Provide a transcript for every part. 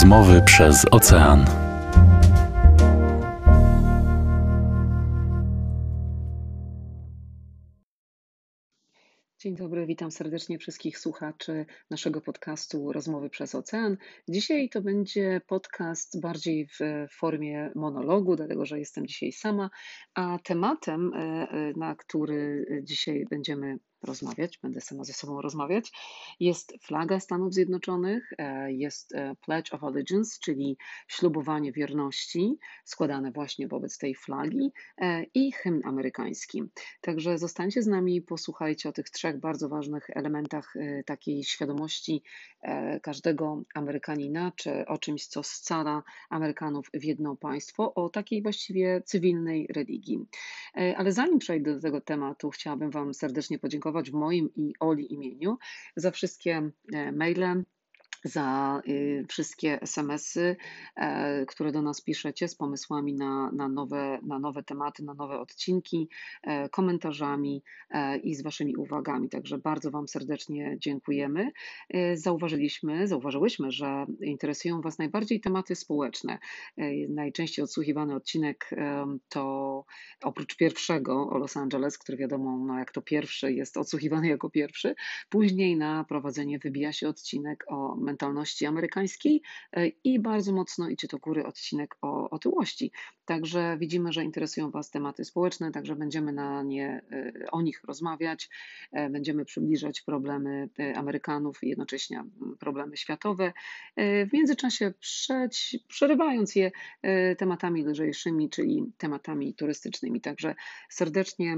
Rozmowy przez ocean. Dzień dobry, witam serdecznie wszystkich słuchaczy naszego podcastu Rozmowy przez Ocean. Dzisiaj to będzie podcast bardziej w formie monologu, dlatego że jestem dzisiaj sama, a tematem, e, e, na który dzisiaj będziemy rozmawiać, będę sama ze sobą rozmawiać. Jest flaga Stanów Zjednoczonych, e, jest e, Pledge of Allegiance, czyli ślubowanie wierności składane właśnie wobec tej flagi e, i hymn amerykański. Także zostańcie z nami, posłuchajcie o tych trzech bardzo ważnych elementach takiej świadomości każdego Amerykanina, czy o czymś, co scala Amerykanów w jedno państwo, o takiej właściwie cywilnej religii. Ale zanim przejdę do tego tematu, chciałabym Wam serdecznie podziękować podziękować w moim i Oli imieniu za wszystkie e, maile, za y, wszystkie SMS-y, e, które do nas piszecie z pomysłami na, na, nowe, na nowe tematy, na nowe odcinki, e, komentarzami i z Waszymi uwagami. Także bardzo Wam serdecznie dziękujemy. Zauważyliśmy, zauważyłyśmy, że interesują Was najbardziej tematy społeczne. Najczęściej odsłuchiwany odcinek to oprócz pierwszego o Los Angeles, który wiadomo, no jak to pierwszy jest odsłuchiwany jako pierwszy, później na prowadzenie wybija się odcinek o mentalności amerykańskiej e, i bardzo mocno idzie do góry odcinek o otyłości. Także widzimy, że interesują Was tematy społeczne, także będziemy na nie, e, o nich rozmawiać, e, będziemy przybliżać problemy Amerykanów i jednocześnie problemy światowe, w międzyczasie przeć, przerywając je tematami lżejszymi, czyli tematami turystycznymi. Także serdecznie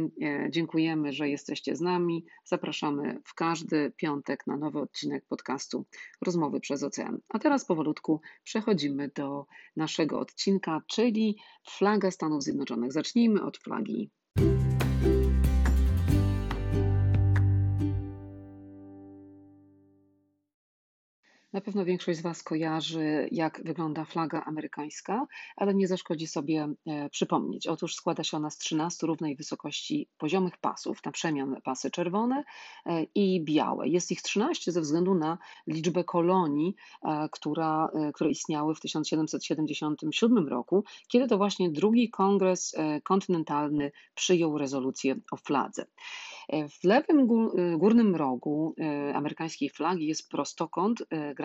dziękujemy, że jesteście z nami. Zapraszamy w każdy piątek na nowy odcinek podcastu Rozmowy przez Ocean. A teraz powolutku przechodzimy do naszego odcinka, czyli flaga Stanów Zjednoczonych. Zacznijmy od flagi pewno większość z Was kojarzy, jak wygląda flaga amerykańska, ale nie zaszkodzi sobie e, przypomnieć. Otóż składa się ona z 13 równej wysokości poziomych pasów, na przemian pasy czerwone e, i białe. Jest ich 13 ze względu na liczbę kolonii, e, która, które istniały w 1777 roku, kiedy to właśnie drugi kongres kontynentalny przyjął rezolucję o fladze. W lewym górnym rogu amerykańskiej flagi jest prostokąt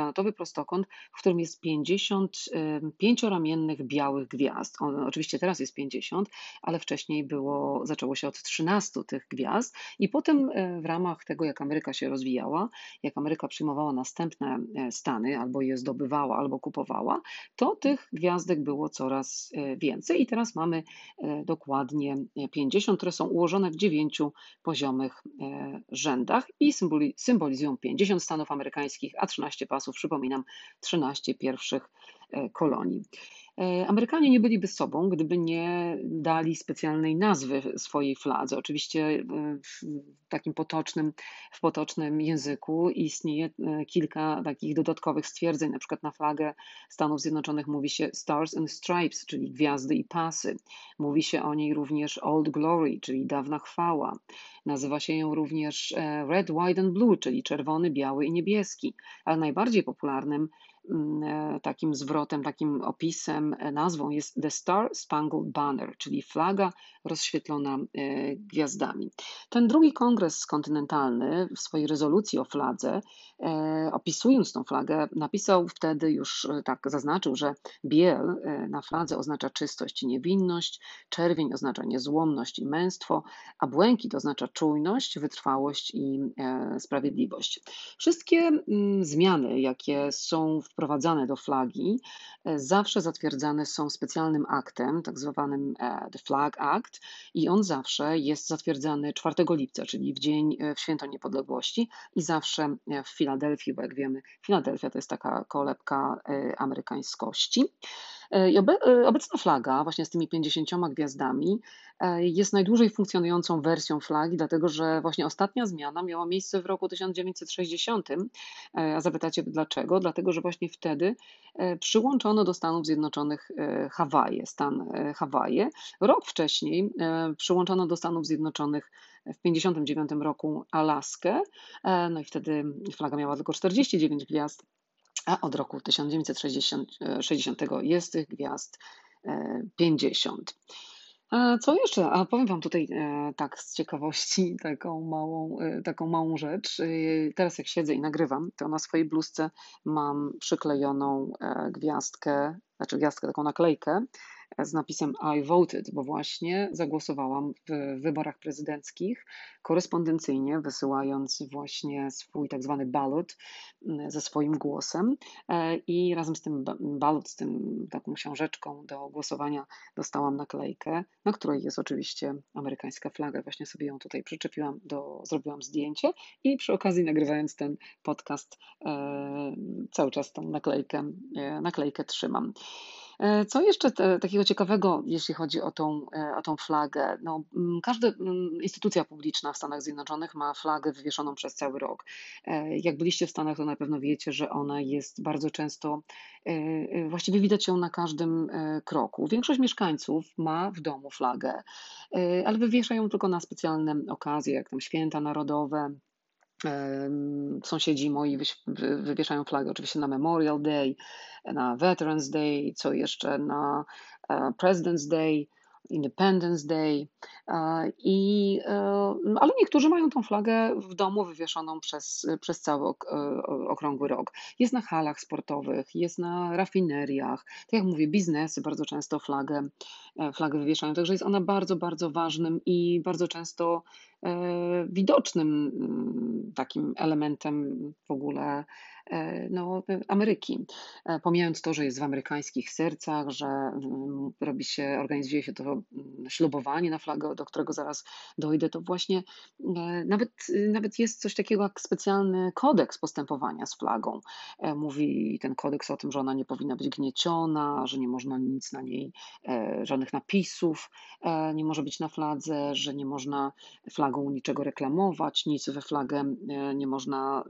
granatowy prostokąt, w którym jest 50 pięcioramiennych białych gwiazd. On, oczywiście teraz jest 50, ale wcześniej było, zaczęło się od 13 tych gwiazd i potem e, w ramach tego, jak Ameryka się rozwijała, jak Ameryka przyjmowała następne e, stany, albo je zdobywała, albo kupowała, to tych gwiazdek było coraz e, więcej i teraz mamy dokładnie 50, które są ułożone w dziewięciu poziomych rzędach i symbolizują 50 stanów amerykańskich, a 13 pasów przypominam, 13 pierwszych e, kolonii. E, Amerykanie nie byliby sobą, gdyby nie dali specjalnej nazwy swojej fladze. Oczywiście e, w takim potocznym, w potocznym języku istnieje kilka takich dodatkowych stwierdzeń. Na przykład na flagę Stanów Zjednoczonych mówi się Stars and Stripes, czyli gwiazdy i pasy. Mówi się o niej również Old Glory, czyli dawna chwała. Nazywa się ją również Red, White and Blue, czyli czerwony, biały i niebieski. Ale najbardziej popularnym e, takim zwrotem, takim opisem, e, nazwą jest The Star Spangled Banner, czyli flaga rozświetlona e, gwiazdami. Ten drugi kongres kontynentalny w swojej rezolucji o fladze, opisując tą flagę, napisał wtedy już tak, zaznaczył, że biel na fladze oznacza czystość i niewinność, czerwień oznacza niezłomność i męstwo, a błękit oznacza czujność, wytrwałość i sprawiedliwość. Wszystkie mm, zmiany, jakie są w wprowadzane do flagi, e, zawsze zatwierdzane są specjalnym aktem, tak zwanym e, The Flag Act, i on zawsze jest zatwierdzany 4 lipca, czyli w dzień e, w święto niepodległości, i zawsze w Filadelfii, bo jak wiemy, Filadelfia to jest taka kolebka amerykańskości. I obecna flaga, właśnie z tymi 50 gwiazdami, jest najdłużej funkcjonującą wersją flagi, dlatego że właśnie ostatnia zmiana miała miejsce w roku 1960. A zapytacie dlaczego? Dlatego, że właśnie wtedy e, przyłączono do Stanów Zjednoczonych e, Hawaje, stan e, Hawaje. Rok wcześniej przyłączono do Stanów Zjednoczonych w 1959 roku Alaskę, no i wtedy flaga miała tylko 49 gwiazd a od roku 1960 jest tych gwiazd 50. A co jeszcze? A powiem Wam tutaj e, tak z ciekawości taką małą, e, taką małą rzecz. E, teraz jak siedzę i nagrywam, to na swojej bluzce mam przyklejoną e, gwiazdkę, znaczy gwiazdkę, taką naklejkę z napisem I voted, bo właśnie zagłosowałam w wyborach prezydenckich korespondencyjnie, wysyłając właśnie swój tak zwany ballot mm, ze swoim głosem e, i razem z tym ballot, z tym taką książeczką do głosowania dostałam naklejkę, na której jest oczywiście amerykańska flaga. Właśnie sobie ją tutaj przyczepiłam, do, zrobiłam zdjęcie i przy okazji nagrywając ten podcast e, cały czas tą naklejkę, e, naklejkę trzymam. E, co jeszcze te, takiego ciekawego, jeśli chodzi o tą, e, o tą flagę? No, mm, każda mm, instytucja publiczna w Stanach Zjednoczonych ma flagę wywieszoną przez cały rok. E, jak byliście w Stanach, to na pewno wiecie, że ona jest bardzo często, właściwie widać ją na każdym kroku. Większość mieszkańców ma w domu flagę, ale wywieszają tylko na specjalne okazje, jak tam święta narodowe, Sąsiedzi moi wywieszają flagę oczywiście na Memorial Day, na Veterans Day, co jeszcze na e, President's Day. Independence Day. E, I, e, ale niektórzy mają tą flagę w domu wywieszoną przez, przez cały ok, okrągły rok. Jest na halach sportowych, jest na rafineriach. Tak jak mówię, biznesy bardzo często flagę, flagę wywieszają. Także jest ona bardzo, bardzo ważnym i bardzo często widocznym mm, takim elementem w ogóle E, no, Ameryki. E, pomijając to, że jest w amerykańskich sercach, że mm, robi się, organizuje się to mm, ślubowanie na flagę, do którego zaraz dojdę, to właśnie e, nawet, nawet jest coś takiego jak specjalny kodeks postępowania z flagą. Mówi ten kodeks o tym, że ona nie powinna być gnieciona, że nie można nic na niej, żadnych napisów nie może być na fladze, że nie można flagą niczego reklamować, nic we flagę nie można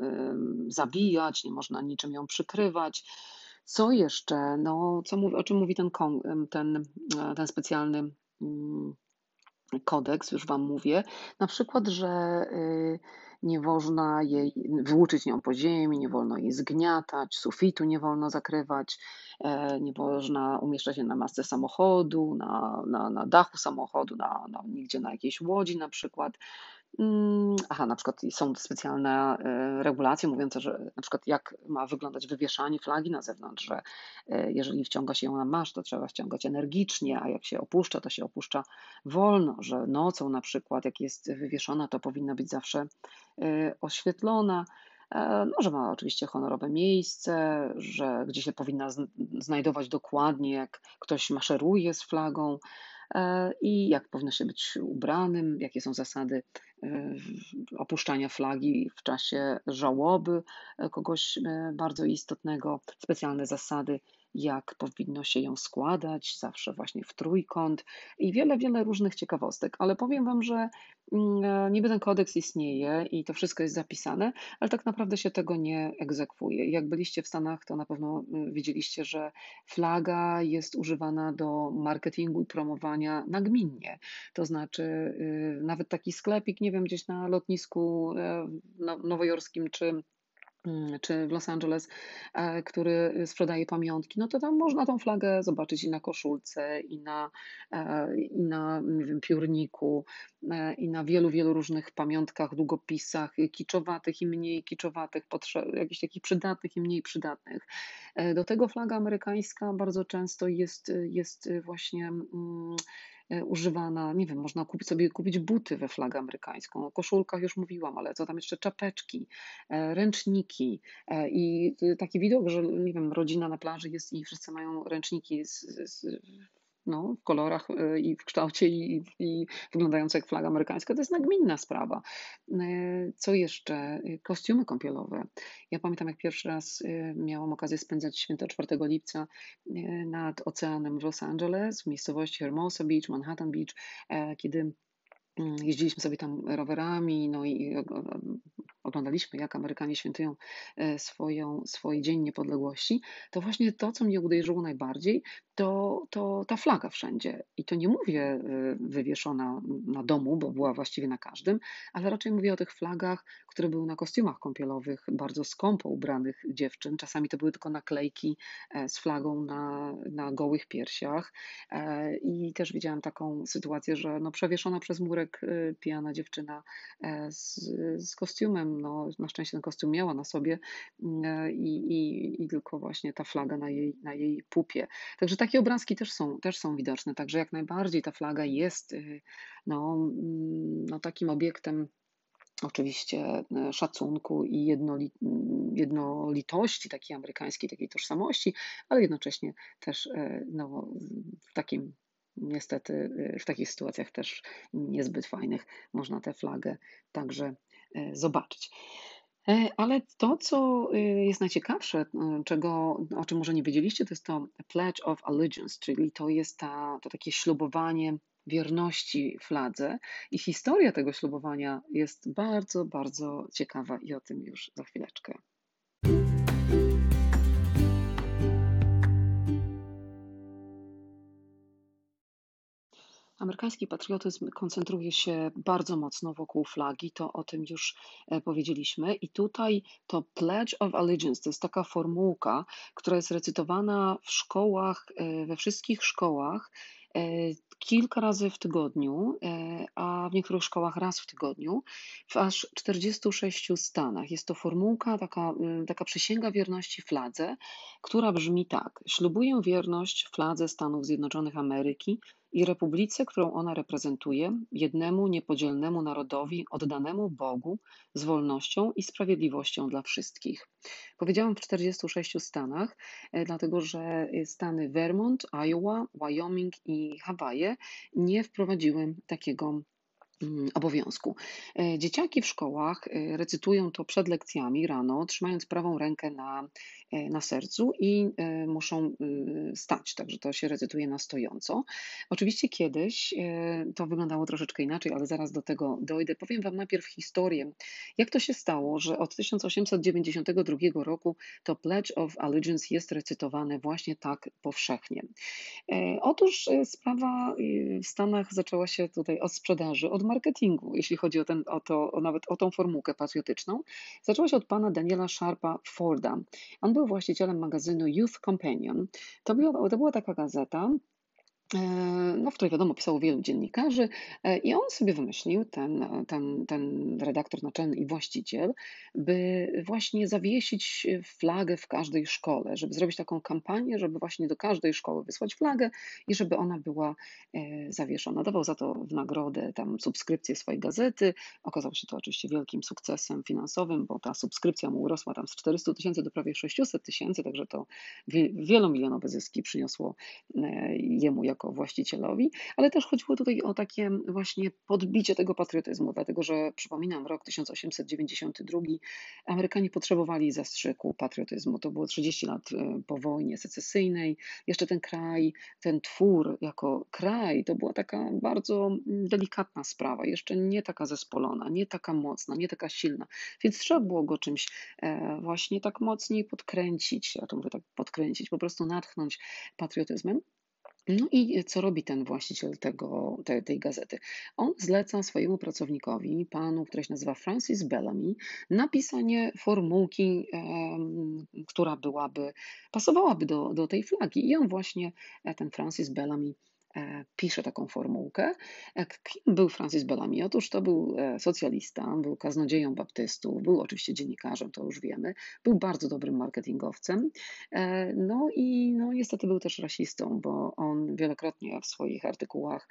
zabijać, nie można niczym ją przykrywać. Co jeszcze? No, co o czym mówi ten, ten, ten specjalny mm, kodeks, już Wam mówię. Na przykład, że y, nie wolno jej wyłuczyć nią po ziemi, nie wolno jej zgniatać, sufitu nie wolno zakrywać, e, nie można umieszczać się na masce samochodu, na, na, na dachu samochodu, na, na, nigdzie na jakiejś łodzi na przykład. Mm, aha, na przykład są specjalne e, regulacje mówiące, że na przykład jak ma wyglądać wywieszanie flagi na zewnątrz, że e, jeżeli wciąga się ją na maszt, to trzeba ściągać energicznie, a jak się opuszcza, to się opuszcza wolno, że nocą na przykład jak jest wywieszona, to powinna być zawsze e, oświetlona. No, że ma oczywiście honorowe miejsce, że gdzie się powinna znajdować dokładnie, jak ktoś maszeruje z flagą i jak powinno się być ubranym, jakie są zasady E, opuszczania flagi w czasie żałoby e, kogoś e, bardzo istotnego, specjalne zasady jak powinno się ją składać, zawsze właśnie w trójkąt i wiele, wiele różnych ciekawostek. Ale powiem Wam, że mm, e, niby ten kodeks istnieje i to wszystko jest zapisane, ale tak naprawdę się tego nie egzekwuje. Jak byliście w Stanach, to na pewno mm, widzieliście, że flaga jest używana do marketingu i promowania nagminnie. To znaczy, y, nawet taki sklepik, nie wiem, gdzieś na lotnisku e, nowojorskim czy czy w Los Angeles, e, który sprzedaje pamiątki, no to tam można tą flagę zobaczyć i na koszulce, i na, e, i na wiem, piórniku, e, i na wielu, wielu różnych pamiątkach, długopisach, kiczowatych i mniej kiczowatych, jakichś takich przydatnych i mniej przydatnych. Do tego flaga amerykańska bardzo często jest, jest właśnie. Mm, używana, nie wiem, można kupić sobie kupić buty we flagę amerykańską. O koszulkach już mówiłam, ale co tam jeszcze czapeczki, e, ręczniki e, i taki widok, że nie wiem, rodzina na plaży jest i wszyscy mają ręczniki z, z no, w kolorach e, i w kształcie i, i wyglądające jak flaga amerykańska, to jest nagminna sprawa. E, co jeszcze? E, kostiumy kąpielowe. Ja pamiętam, jak pierwszy raz miałam okazję spędzać święto 4 lipca nad oceanem w Los Angeles, w miejscowości Hermosa Beach, Manhattan Beach, kiedy mm, jeździliśmy sobie tam rowerami, no i oglądaliśmy, jak Amerykanie świętują e, swoją, swój Dzień Niepodległości, to właśnie to, co mnie uderzyło najbardziej, to, to ta flaga wszędzie. I to nie mówię e, wywieszona na domu, bo była właściwie na każdym, ale raczej mówię o tych flagach, które były na kostiumach kąpielowych bardzo skąpo ubranych dziewczyn. Czasami to były tylko naklejki e, z flagą na, na gołych piersiach. I też widziałam taką sytuację, że no przewieszona przez murek pijana dziewczyna z, z kostiumem, no na szczęście ten kostium miała na sobie mm, i, i, i tylko właśnie ta flaga na jej, na jej pupie. Także takie obrazki też są, też są widoczne, także jak najbardziej ta flaga jest y, no, mm, no takim obiektem oczywiście e, szacunku i jednoli, jednolitości takiej amerykańskiej, takiej tożsamości, ale jednocześnie też e, no, w takim niestety y, w takich sytuacjach też niezbyt fajnych można tę flagę także zobaczyć. E, ale to, co y, jest najciekawsze, y, czego, o czym może nie wiedzieliście, to jest to Pledge of Allegiance, czyli to jest ta, to takie ślubowanie wierności fladze. I historia tego ślubowania jest bardzo, bardzo ciekawa i o tym już za chwileczkę. Amerykański patriotyzm koncentruje się bardzo mocno wokół flagi, to o tym już e, powiedzieliśmy. I tutaj to Pledge of Allegiance to jest taka formułka, która jest recytowana w szkołach, e, we wszystkich szkołach e, kilka razy w tygodniu, a w niektórych szkołach raz w tygodniu, w aż 46 stanach. Jest to formułka, taka, taka przysięga wierności fladze, która brzmi tak: Ślubuję wierność fladze Stanów Zjednoczonych Ameryki i republice, którą ona reprezentuje, jednemu niepodzielnemu narodowi oddanemu Bogu z wolnością i sprawiedliwością dla wszystkich. Powiedziałam w 46 stanach, e, dlatego że stany Vermont, Iowa, Wyoming i Hawaje nie wprowadziły takiego obowiązku. E, dzieciaki w szkołach e, recytują to przed lekcjami rano, trzymając prawą rękę na, e, na sercu i muszą stać, także to się recytuje na stojąco. Oczywiście kiedyś to wyglądało troszeczkę inaczej, ale zaraz do tego dojdę. Powiem Wam najpierw historię, jak to się stało, że od 1892 roku to Pledge of Allegiance jest recytowane właśnie tak powszechnie. Otóż sprawa w Stanach zaczęła się tutaj od sprzedaży, od marketingu, jeśli chodzi o, ten, o, to, o nawet o tą formułkę patriotyczną, zaczęła się od pana Daniela Sharpa Forda. On był właścicielem magazynu Youth Companion. To była, to była taka gazeta, no, w której wiadomo pisało wielu dziennikarzy e, i on sobie wymyślił, ten, ten, ten redaktor naczelny i właściciel, by właśnie zawiesić flagę w każdej szkole, żeby zrobić taką kampanię, żeby właśnie do każdej szkoły wysłać flagę i żeby ona była e, zawieszona. Dawał za to w nagrodę tam subskrypcję swojej gazety. Okazało się to oczywiście wielkim sukcesem finansowym, bo ta subskrypcja mu urosła tam z 400 tysięcy do prawie 600 tysięcy, także to wielomilionowe zyski przyniosło jemu jako jako właścicielowi, ale też chodziło tutaj o takie właśnie podbicie tego patriotyzmu, dlatego że przypominam rok 1892, Amerykanie potrzebowali zastrzyku patriotyzmu. To było 30 lat e, po wojnie secesyjnej. Jeszcze ten kraj, ten twór jako kraj, to była taka bardzo mm, delikatna sprawa, jeszcze nie taka zespolona, nie taka mocna, nie taka silna, więc trzeba było go czymś e, właśnie tak mocniej podkręcić, ja to mówię tak podkręcić, po prostu natchnąć patriotyzmem. No i co robi ten właściciel tego, te, tej gazety? On zleca swojemu pracownikowi, panu, który się nazywa Francis Bellamy, napisanie formułki, e, która byłaby, pasowałaby do, do tej flagi. I on właśnie, e, ten Francis Bellamy, pisze taką formułkę. E, kim był Francis Bellamy? Otóż to był e, socjalista, był kaznodzieją baptystów, był oczywiście dziennikarzem, to już wiemy, był bardzo dobrym marketingowcem. No i no, niestety był też rasistą, bo on wielokrotnie w swoich artykułach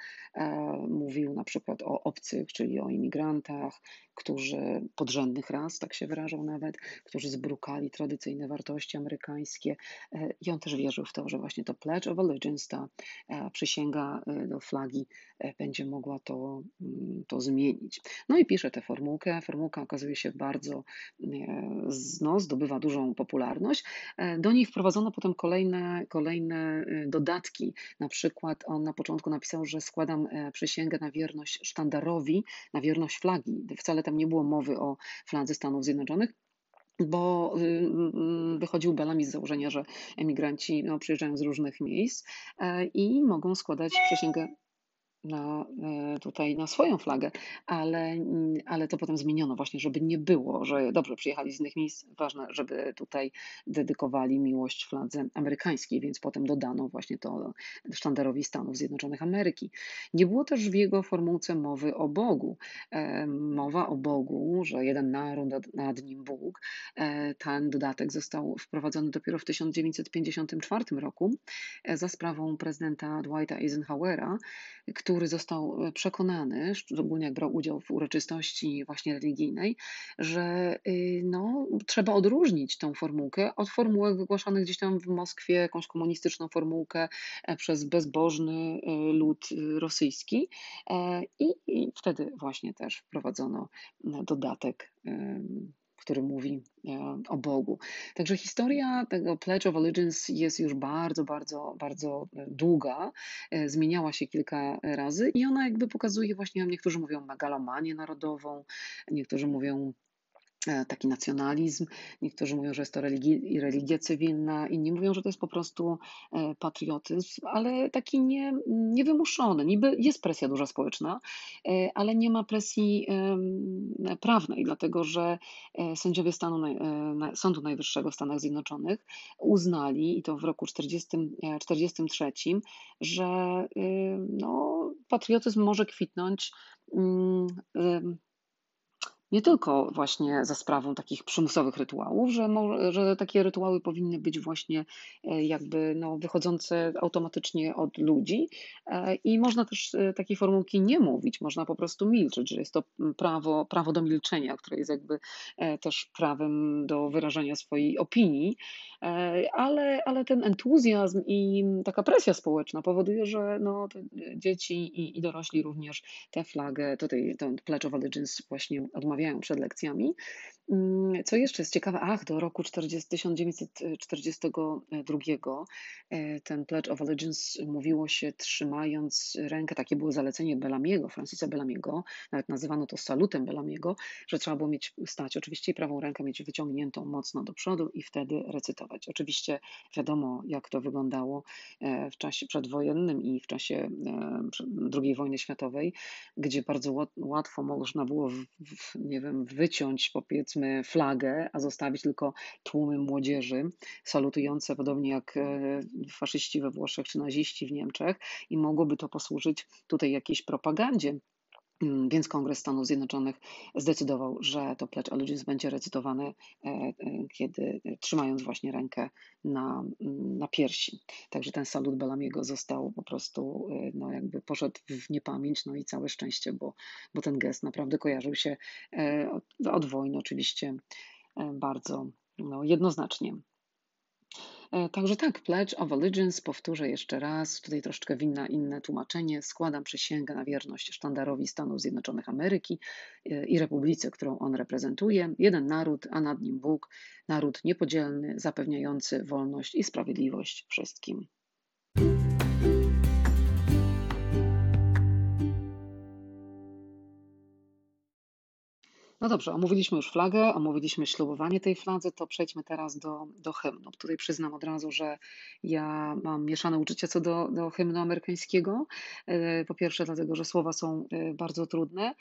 mówił na przykład o obcych, czyli o imigrantach, którzy podrzędnych ras, tak się wyrażał nawet, którzy zbrukali tradycyjne wartości amerykańskie. I on też wierzył w to, że właśnie to Pledge of Allegiance, ta przysięga flaga do flagi będzie mogła to, mm, to zmienić. No i pisze tę formułkę. Formułka okazuje się bardzo, no, zdobywa dużą popularność. Do niej wprowadzono potem kolejne, kolejne dodatki. Na przykład on na początku napisał, że składam przysięgę na wierność sztandarowi, na wierność flagi. Wcale tam nie było mowy o fladze Stanów Zjednoczonych, bo y, y, wychodził Bellamy z założenia, że emigranci no, przyjeżdżają z różnych miejsc e, i mogą składać przysięgę na, e, tutaj na swoją flagę, ale, ale to potem zmieniono właśnie, żeby nie było, że dobrze przyjechali z innych miejsc, ważne, żeby tutaj dedykowali miłość fladze amerykańskiej, więc potem dodano właśnie to sztandarowi Stanów Zjednoczonych Ameryki. Nie było też w jego formułce mowy o Bogu. E, mowa o Bogu, że jeden naród, nad nim Bóg, e, ten dodatek został wprowadzony dopiero w 1954 roku za sprawą prezydenta Dwighta Eisenhowera, który został e, przekonany, szczególnie jak brał udział w uroczystości właśnie religijnej, że y, no, trzeba odróżnić tą formułkę od formułek wygłaszanych gdzieś tam w Moskwie, jakąś komunistyczną formułkę e, przez bezbożny e, lud rosyjski. I, i wtedy właśnie też wprowadzono dodatek który mówi e, o Bogu. Także historia tego Pledge of Allegiance jest już bardzo, bardzo, bardzo e, długa. E, zmieniała się kilka razy i ona jakby pokazuje właśnie, niektórzy mówią megalomanię narodową, niektórzy mówią taki nacjonalizm. Niektórzy mówią, że jest to religi religia cywilna, inni mówią, że to jest po prostu e, patriotyzm, ale taki nie, niewymuszony. Niby jest presja duża społeczna, e, ale nie ma presji prawnej, dlatego że sędziowie stanu, Sądu Najwyższego w Stanach Zjednoczonych uznali, i to w roku 1943, że no, patriotyzm może kwitnąć mm, nie tylko właśnie za sprawą takich przymusowych rytuałów, że, że takie rytuały powinny być właśnie e, jakby no, wychodzące automatycznie od ludzi e, i można też e, takiej formułki nie mówić, można po prostu milczeć, że jest to prawo, prawo do milczenia, które jest jakby też prawem do wyrażania swojej opinii, ale, ale ten entuzjazm i taka presja społeczna powoduje, że no, dzieci i, i dorośli również tę flagę, tutaj ten Pledge of Allegiance właśnie odmawiają rozmawiają przed lekcjami. Mm, co jeszcze jest ciekawe? Ach, do roku 40, 1942 e, ten Pledge of Allegiance mówiło się trzymając rękę, takie było zalecenie Bellamiego, Francisa Bellamiego, nawet nazywano to salutem Bellamiego, że trzeba było mieć stać oczywiście i prawą rękę mieć wyciągniętą mocno do przodu i wtedy recytować. Oczywiście wiadomo, jak to wyglądało e, w czasie przedwojennym i w czasie e, II wojny światowej, gdzie bardzo łatwo można było, nie wiem, wyciąć powiedzmy flagę, a zostawić tylko tłumy młodzieży salutujące, podobnie jak e, faszyści we Włoszech czy naziści w Niemczech, i mogłoby to posłużyć tutaj jakiejś propagandzie. Mm, więc Kongres Stanów Zjednoczonych zdecydował, że to Pledge Allegiance będzie recytowane, e, e, kiedy trzymając właśnie rękę na, mm, na piersi. Także ten salut Bellamiego został po prostu, no jakby poszedł w niepamięć, no i całe szczęście, bo, bo ten gest naprawdę kojarzył się od, od wojny oczywiście bardzo no, jednoznacznie. E, także tak, Pledge of Allegiance, powtórzę jeszcze raz, tutaj troszeczkę winna inne tłumaczenie. Składam przysięgę na wierność sztandarowi Stanów Zjednoczonych Ameryki e, i republice, którą on reprezentuje. Jeden naród, a nad nim Bóg, naród niepodzielny, zapewniający wolność i sprawiedliwość wszystkim. No dobrze, omówiliśmy już flagę, omówiliśmy ślubowanie tej fladze, to przejdźmy teraz do, do hymnu. Tutaj przyznam od razu, że ja mam mieszane uczucia co do, do hymnu amerykańskiego. E, po pierwsze, dlatego, że słowa są e, bardzo trudne e,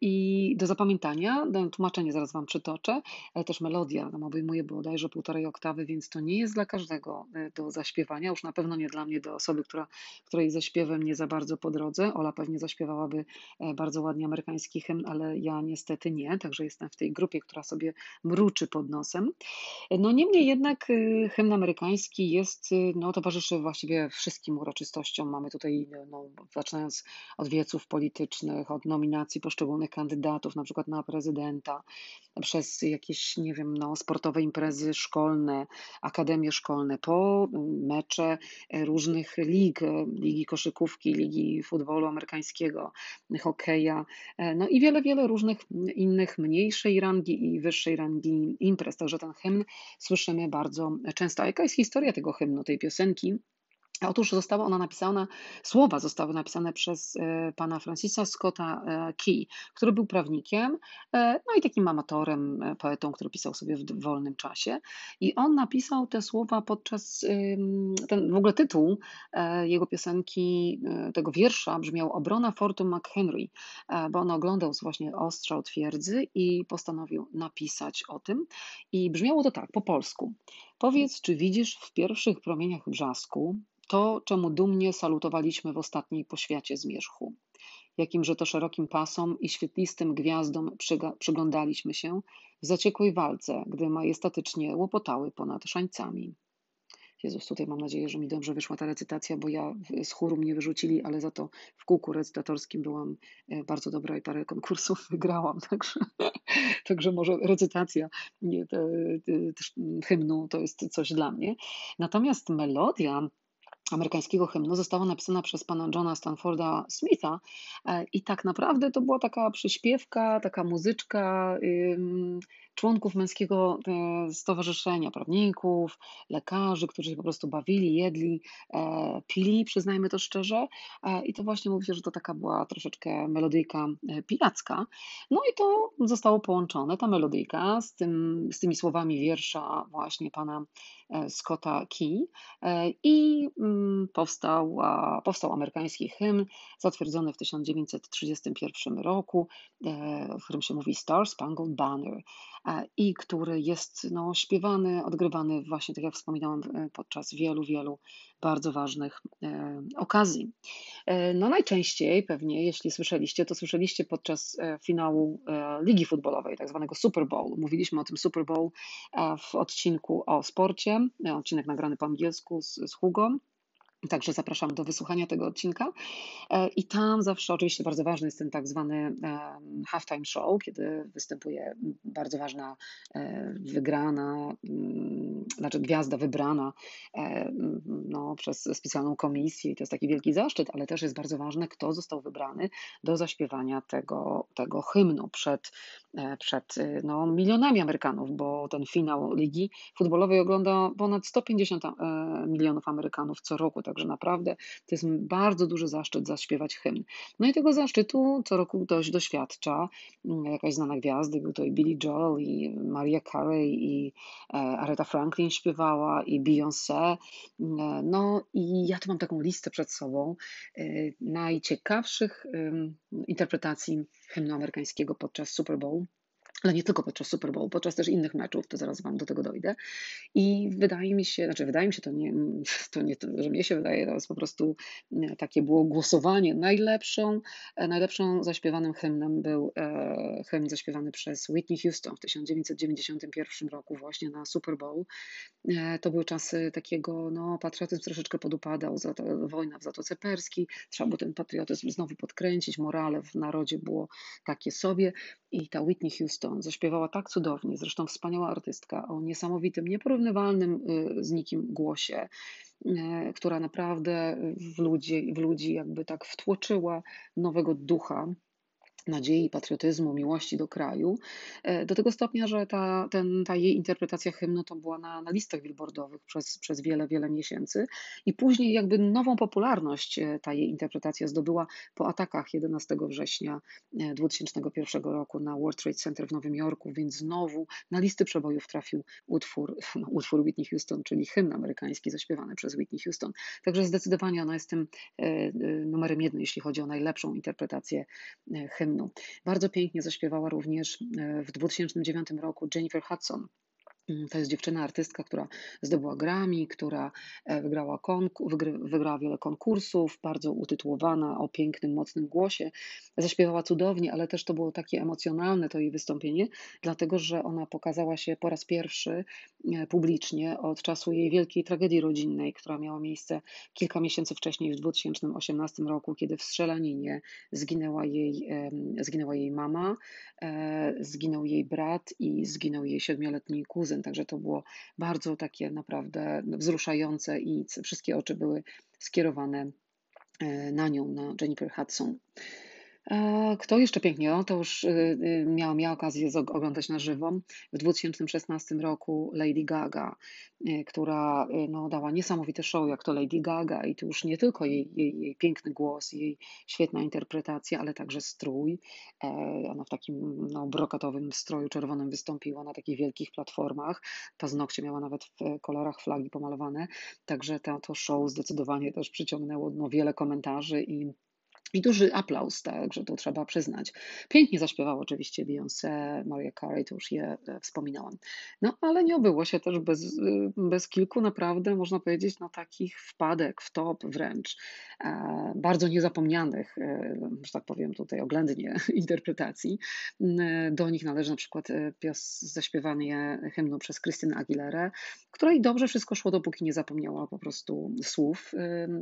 i do zapamiętania, tłumaczenie zaraz Wam przytoczę, ale też melodia tam obejmuje bodajże półtorej oktawy, więc to nie jest dla każdego do zaśpiewania, już na pewno nie dla mnie, do osoby, która, której ze śpiewem nie za bardzo po drodze. Ola pewnie zaśpiewałaby bardzo ładnie amerykański hymn, ale ja niestety nie. Nie, także jestem w tej grupie, która sobie mruczy pod nosem. No niemniej jednak y, hymn amerykański jest, y, no towarzyszy właściwie wszystkim uroczystościom. Mamy tutaj, no, zaczynając od wieców politycznych, od nominacji poszczególnych kandydatów, na przykład na prezydenta, przez jakieś, nie wiem, no, sportowe imprezy szkolne, akademie szkolne, po mecze różnych lig, ligi koszykówki, ligi futbolu amerykańskiego, hokeja, no i wiele, wiele różnych innych mniejszej rangi i wyższej rangi imprez. Także ten hymn słyszymy bardzo często. A jaka jest historia tego hymnu, tej piosenki? Otóż została ona napisana, słowa zostały napisane przez e, pana Francisa Scotta e, Key, który był prawnikiem, e, no i takim amatorem, poetą, który pisał sobie w wolnym czasie. I on napisał te słowa podczas, ten w ogóle tytuł jego piosenki, tego wiersza brzmiał Obrona Fortu McHenry, bo on oglądał właśnie ostrzał twierdzy i postanowił napisać o tym. I brzmiało to tak, po polsku. Powiedz, czy widzisz w pierwszych promieniach brzasku to, czemu dumnie salutowaliśmy w ostatniej poświacie zmierzchu, jakimże to szerokim pasom i świetlistym gwiazdom przyglądaliśmy się w zaciekłej walce, gdy majestatycznie łopotały ponad szańcami. Jezus, tutaj mam nadzieję, że mi dobrze wyszła ta recytacja, bo ja z chóru mnie wyrzucili, ale za to w kółku recytatorskim byłam e, bardzo dobra i parę konkursów wygrałam, także, także może recytacja nie, te, te, hymnu to jest coś dla mnie. Natomiast melodia amerykańskiego hymnu została napisana przez pana Johna Stanforda Smitha e, i tak naprawdę to była taka przyśpiewka, taka muzyczka członków męskiego e, stowarzyszenia, prawników, lekarzy, którzy się po prostu bawili, jedli, e, pili, przyznajmy to szczerze. E, I to właśnie mówi się, że to taka była troszeczkę melodyjka pijacka. No i to zostało połączone, ta melodyjka, z, tym, z tymi słowami wiersza właśnie pana Scotta Key i mm, powstał, powstał amerykański hymn zatwierdzony w 1931 roku, w którym się mówi Star Spangled Banner i który jest no, śpiewany, odgrywany właśnie, tak jak wspominałam, e, podczas wielu, wielu bardzo ważnych e, okazji. E, no najczęściej pewnie, jeśli słyszeliście, to słyszeliście podczas finału Ligi Futbolowej, tak zwanego Super Bowl. Mówiliśmy o tym Super Bowl w odcinku o sporcie, odcinek nagrany po angielsku z, z Hugo. Także zapraszam do wysłuchania tego odcinka. E, I tam zawsze oczywiście bardzo ważny jest ten tak zwany halftime show, kiedy występuje bardzo ważna e, wygrana, mm, znaczy gwiazda wybrana e, no, przez specjalną komisję i to jest taki wielki zaszczyt, ale też jest bardzo ważne, kto został wybrany do zaśpiewania tego, tego hymnu przed, przed no, milionami Amerykanów, bo ten finał ligi futbolowej ogląda ponad 150 milionów Amerykanów co roku Także naprawdę to jest bardzo duży zaszczyt zaśpiewać hymn. No i tego zaszczytu co roku ktoś doświadcza. Mm, jakaś znana gwiazdy, był to i Billy Joel, i Maria Carey, i e, Aretha Franklin śpiewała, i Beyoncé. Mm, no i ja tu mam taką listę przed sobą e, najciekawszych interpretacji hymnu amerykańskiego podczas Super Bowl ale nie tylko podczas Super Bowl, podczas też innych meczów, to zaraz Wam do tego dojdę. I wydaje mi się, znaczy wydaje mi się, to nie, to nie że mnie się wydaje, to jest po prostu e, takie było głosowanie. Najlepszą, e, najlepszą zaśpiewanym hymnem był e, hymn zaśpiewany przez Whitney Houston w 1991 roku właśnie na Super Bowl. To były czasy takiego, no patriotyzm troszeczkę podupadał, za wojna w Zatoce Perskiej, trzeba było ten patriotyzm znowu podkręcić, morale w narodzie było takie sobie i ta Whitney Houston zaśpiewała tak cudownie, zresztą wspaniała artystka o niesamowitym, nieporównywalnym y, z nikim głosie, y, która naprawdę w ludzi, w ludzi jakby tak wtłoczyła nowego ducha nadziei, patriotyzmu, miłości do kraju, e, do tego stopnia, że ta, ten, ta jej interpretacja hymnu to była na, na listach billboardowych przez, przez wiele, wiele miesięcy i później jakby nową popularność e, ta jej interpretacja zdobyła po atakach 11 września 2001 e, roku na World Trade Center w Nowym Jorku, więc znowu na listy przebojów trafił utwór, no, utwór Whitney Houston, czyli hymn amerykański zaśpiewany przez Whitney Houston. Także zdecydowanie ona jest tym numerem jeden, jeśli chodzi o najlepszą interpretację hymnu. Bardzo pięknie zaśpiewała również e, w 2009 roku Jennifer Hudson to jest dziewczyna artystka, która zdobyła Grammy, która e, wygrała, konku- wygrała wiele konkursów, bardzo utytułowana, o pięknym, mocnym głosie. Zaśpiewała cudownie, ale też to było takie emocjonalne, to jej wystąpienie, dlatego że ona pokazała się po raz pierwszy e, publicznie od czasu jej wielkiej tragedii rodzinnej, która miała miejsce kilka miesięcy wcześniej, w 2018 roku, kiedy w strzelaninie zginęła jej, zginęła jej mama, e, zginął jej brat i zginął jej siedmioletni kuzyn także to było bardzo takie naprawdę wzruszające i wszystkie oczy były skierowane e, na nią, na Jennifer Hudson. Kto jeszcze pięknie? O, to już y, y, miałam okazję oglądać na żywo. W 2016 roku Lady Gaga, y, która no, dała niesamowity show, jak to Lady Gaga, i to już nie tylko jej, jej, jej piękny głos, jej świetna interpretacja, ale także strój. E, ona w takim no, brokatowym stroju czerwonym wystąpiła na takich wielkich platformach. Paznokcie miała nawet w kolorach flagi pomalowane. Także to, to show zdecydowanie też przyciągnęło no, wiele komentarzy i i duży aplauz, także to trzeba przyznać. Pięknie zaśpiewał oczywiście Beyoncé, Maria Carey, to już je e, wspominałam. No ale nie obyło się też bez, e, bez kilku naprawdę, można powiedzieć, no takich wpadek w top wręcz. E, bardzo niezapomnianych, że tak powiem tutaj oględnie, interpretacji. Do nich należy na przykład pios zaśpiewanie hymnu przez Krystynę Aguilerę, której dobrze wszystko szło, dopóki nie zapomniała po prostu słów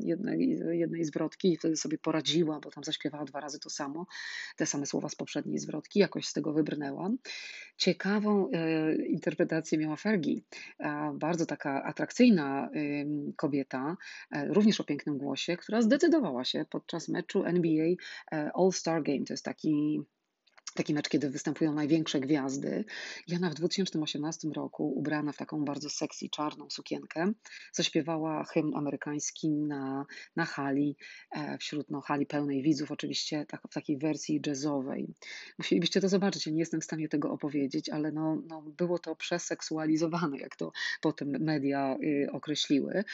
jednej, jednej zwrotki i wtedy sobie poradziła bo tam zaśpiewała dwa razy to samo, te same słowa z poprzedniej zwrotki, jakoś z tego wybrnęłam. Ciekawą e, interpretację miała Fergie, bardzo taka atrakcyjna kobieta, e, również o pięknym głosie, która zdecydowała się podczas meczu NBA e, All-Star Game, to jest taki taki mecz, kiedy występują największe gwiazdy. Jana w 2018 roku, ubrana w taką bardzo sexy czarną sukienkę, zaśpiewała hymn amerykański na, na hali, e, wśród no, hali pełnej widzów, oczywiście tak, w takiej wersji jazzowej. Musielibyście to zobaczyć, ja nie jestem w stanie tego opowiedzieć, ale no, no, było to przeseksualizowane, jak to potem media y, określiły.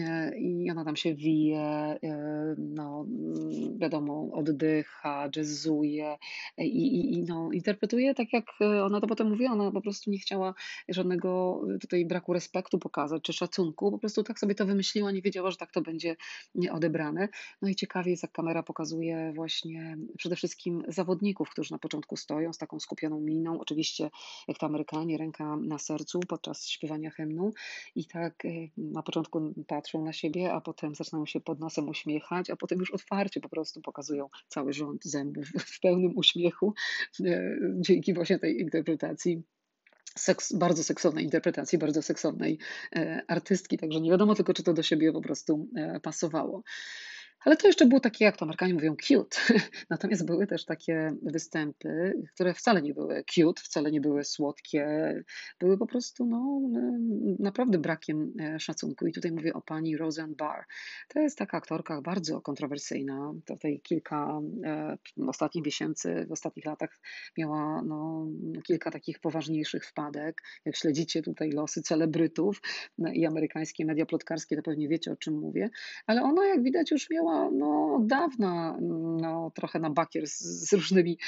E, I ona tam się wije, y, no, wiadomo, oddycha, jazzuje i, i i, no, interpretuje tak, jak e, ona to potem mówiła, ona po prostu nie chciała żadnego e, tutaj braku respektu pokazać, czy szacunku, po prostu tak sobie to wymyśliła, nie wiedziała, że tak to będzie odebrane. No i ciekawie jest, jak kamera pokazuje właśnie przede wszystkim zawodników, którzy na początku stoją z taką skupioną miną, oczywiście jak to Amerykanie, ręka na sercu podczas śpiewania hymnu. I tak e, na początku patrzą na siebie, a potem zaczynają się pod nosem uśmiechać, a potem już otwarcie po prostu pokazują cały rząd zębów w pełnym uśmiechu, dzięki właśnie tej interpretacji seks, bardzo seksownej interpretacji, bardzo seksownej e, artystki, także nie wiadomo tylko, czy to do siebie po prostu e, pasowało. Ale to jeszcze było takie, jak to Amerykanie mówią, cute. Natomiast były też takie występy, które wcale nie były cute, wcale nie były słodkie, były po prostu no, naprawdę brakiem e, szacunku. I tutaj mówię o pani Roseanne Barr. To jest taka aktorka bardzo kontrowersyjna. Tutaj kilka e, ostatnich miesięcy, w ostatnich latach miała no, kilka takich poważniejszych wpadek. Jak śledzicie tutaj losy celebrytów no, i amerykańskie media plotkarskie, to pewnie wiecie o czym mówię. Ale ona, jak widać, już miała no, od dawna no, trochę na bakier z, z różnymi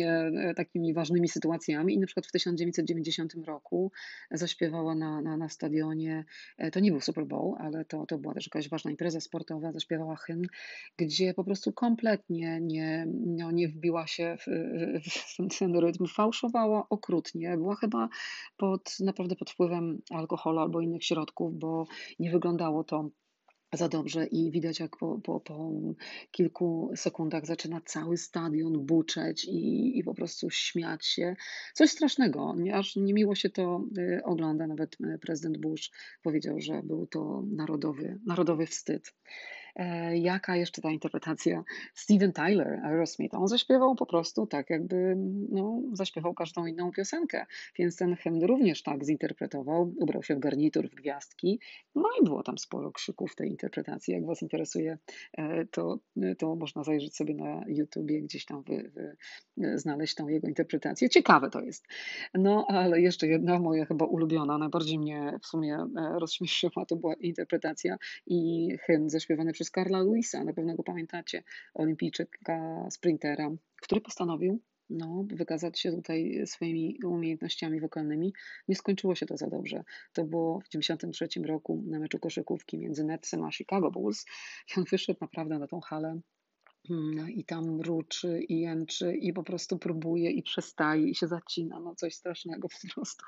e, takimi ważnymi sytuacjami. I na przykład w 1990 roku zaśpiewała na, na, na stadionie, e, to nie był Super Bowl, ale to, to była też jakaś ważna impreza sportowa, zaśpiewała hymn, gdzie po prostu kompletnie nie, no, nie wbiła się w, w ten rytm, fałszowała okrutnie, była chyba pod, naprawdę pod wpływem alkoholu albo innych środków, bo nie wyglądało to za dobrze i widać, jak po, po, po kilku sekundach zaczyna cały stadion buczeć i, i po prostu śmiać się. Coś strasznego, aż niemiło się to y, ogląda. Nawet y, prezydent Bush powiedział, że był to narodowy, narodowy wstyd. E, jaka jeszcze ta interpretacja? Steven Tyler, Aerosmith, on zaśpiewał po prostu tak, jakby no, zaśpiewał każdą inną piosenkę, więc ten hymn również tak zinterpretował, ubrał się w garnitur, w gwiazdki, no i było tam sporo krzyków tej interpretacji. Jak Was interesuje, e, to, to można zajrzeć sobie na YouTubie, gdzieś tam wy, wy, znaleźć tą jego interpretację. Ciekawe to jest. No, ale jeszcze jedna moja chyba ulubiona, najbardziej mnie w sumie e, rozśmieszyła, to była interpretacja i hymn zaśpiewany przez Karla Luisa, na pewno go pamiętacie, olimpijczyka, sprintera, który postanowił no, wykazać się tutaj swoimi umiejętnościami wokalnymi. Nie skończyło się to za dobrze. To było w 1993 roku na meczu koszykówki między Netsem a Chicago Bulls i on wyszedł naprawdę na tą halę I tam ruczy i jęczy i po prostu próbuje i przestaje i się zacina, no coś strasznego po prostu.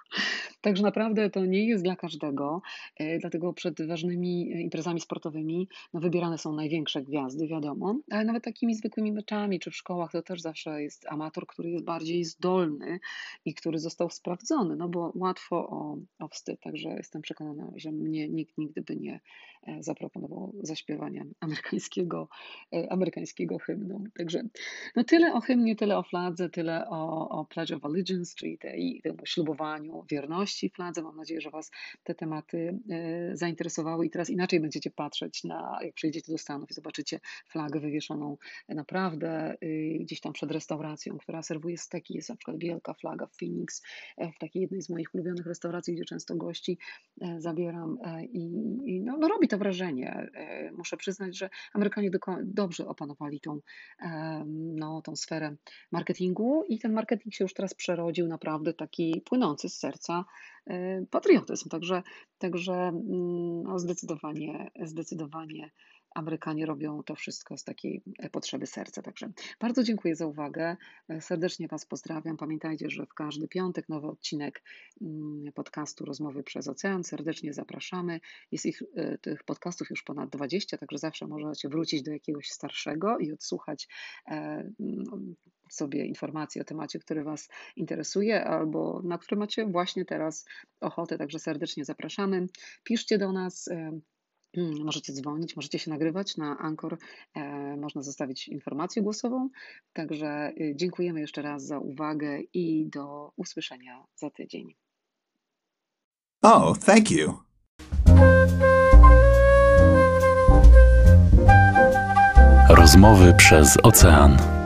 Także naprawdę to nie jest dla każdego, e, dlatego przed ważnymi imprezami sportowymi no wybierane są największe gwiazdy, wiadomo, ale nawet takimi zwykłymi meczami czy w szkołach to też zawsze jest amator, który jest bardziej zdolny i który został sprawdzony, no bo łatwo o, o wstyd, także jestem przekonana, że mnie nikt nigdy by nie e, zaproponował zaśpiewania amerykańskiego, e, amerykańskiego hymnu. Także no tyle o hymnie, tyle o fladze, tyle o, o Pledge of Allegiance, czyli tej, temu ślubowaniu wierności fladze. Mam nadzieję, że Was te tematy e, zainteresowały i teraz inaczej będziecie patrzeć na, jak przyjdziecie do Stanów i zobaczycie flagę wywieszoną naprawdę y, gdzieś tam przed restauracją, która serwuje steki. Jest na przykład wielka flaga w Phoenix, e, w takiej jednej z moich ulubionych restauracji, gdzie często gości e, zabieram i, i no, no robi to wrażenie. Muszę przyznać, że Amerykanie dobrze opanowali tą, no, tą sferę marketingu i ten marketing się już teraz przerodził naprawdę taki płynący z serca patriotyzm. Także, także mm, no, zdecydowanie, zdecydowanie Amerykanie robią to wszystko z takiej e, potrzeby serca. Także bardzo dziękuję za uwagę. E, serdecznie Was pozdrawiam. Pamiętajcie, że w każdy piątek nowy odcinek mm, podcastu Rozmowy przez Ocean. Serdecznie zapraszamy. Jest ich, e, tych podcastów już ponad 20, także zawsze możecie wrócić do jakiegoś starszego i odsłuchać no, sobie informacji o temacie, który Was interesuje albo na który macie właśnie teraz ochotę. Także serdecznie zapraszamy. Piszcie do nas. Hmm, możecie dzwonić, możecie się nagrywać na Anchor, e, można zostawić informację głosową. Także y, dziękujemy jeszcze raz za uwagę i do usłyszenia za tydzień. Oh, thank you. Rozmowy przez ocean.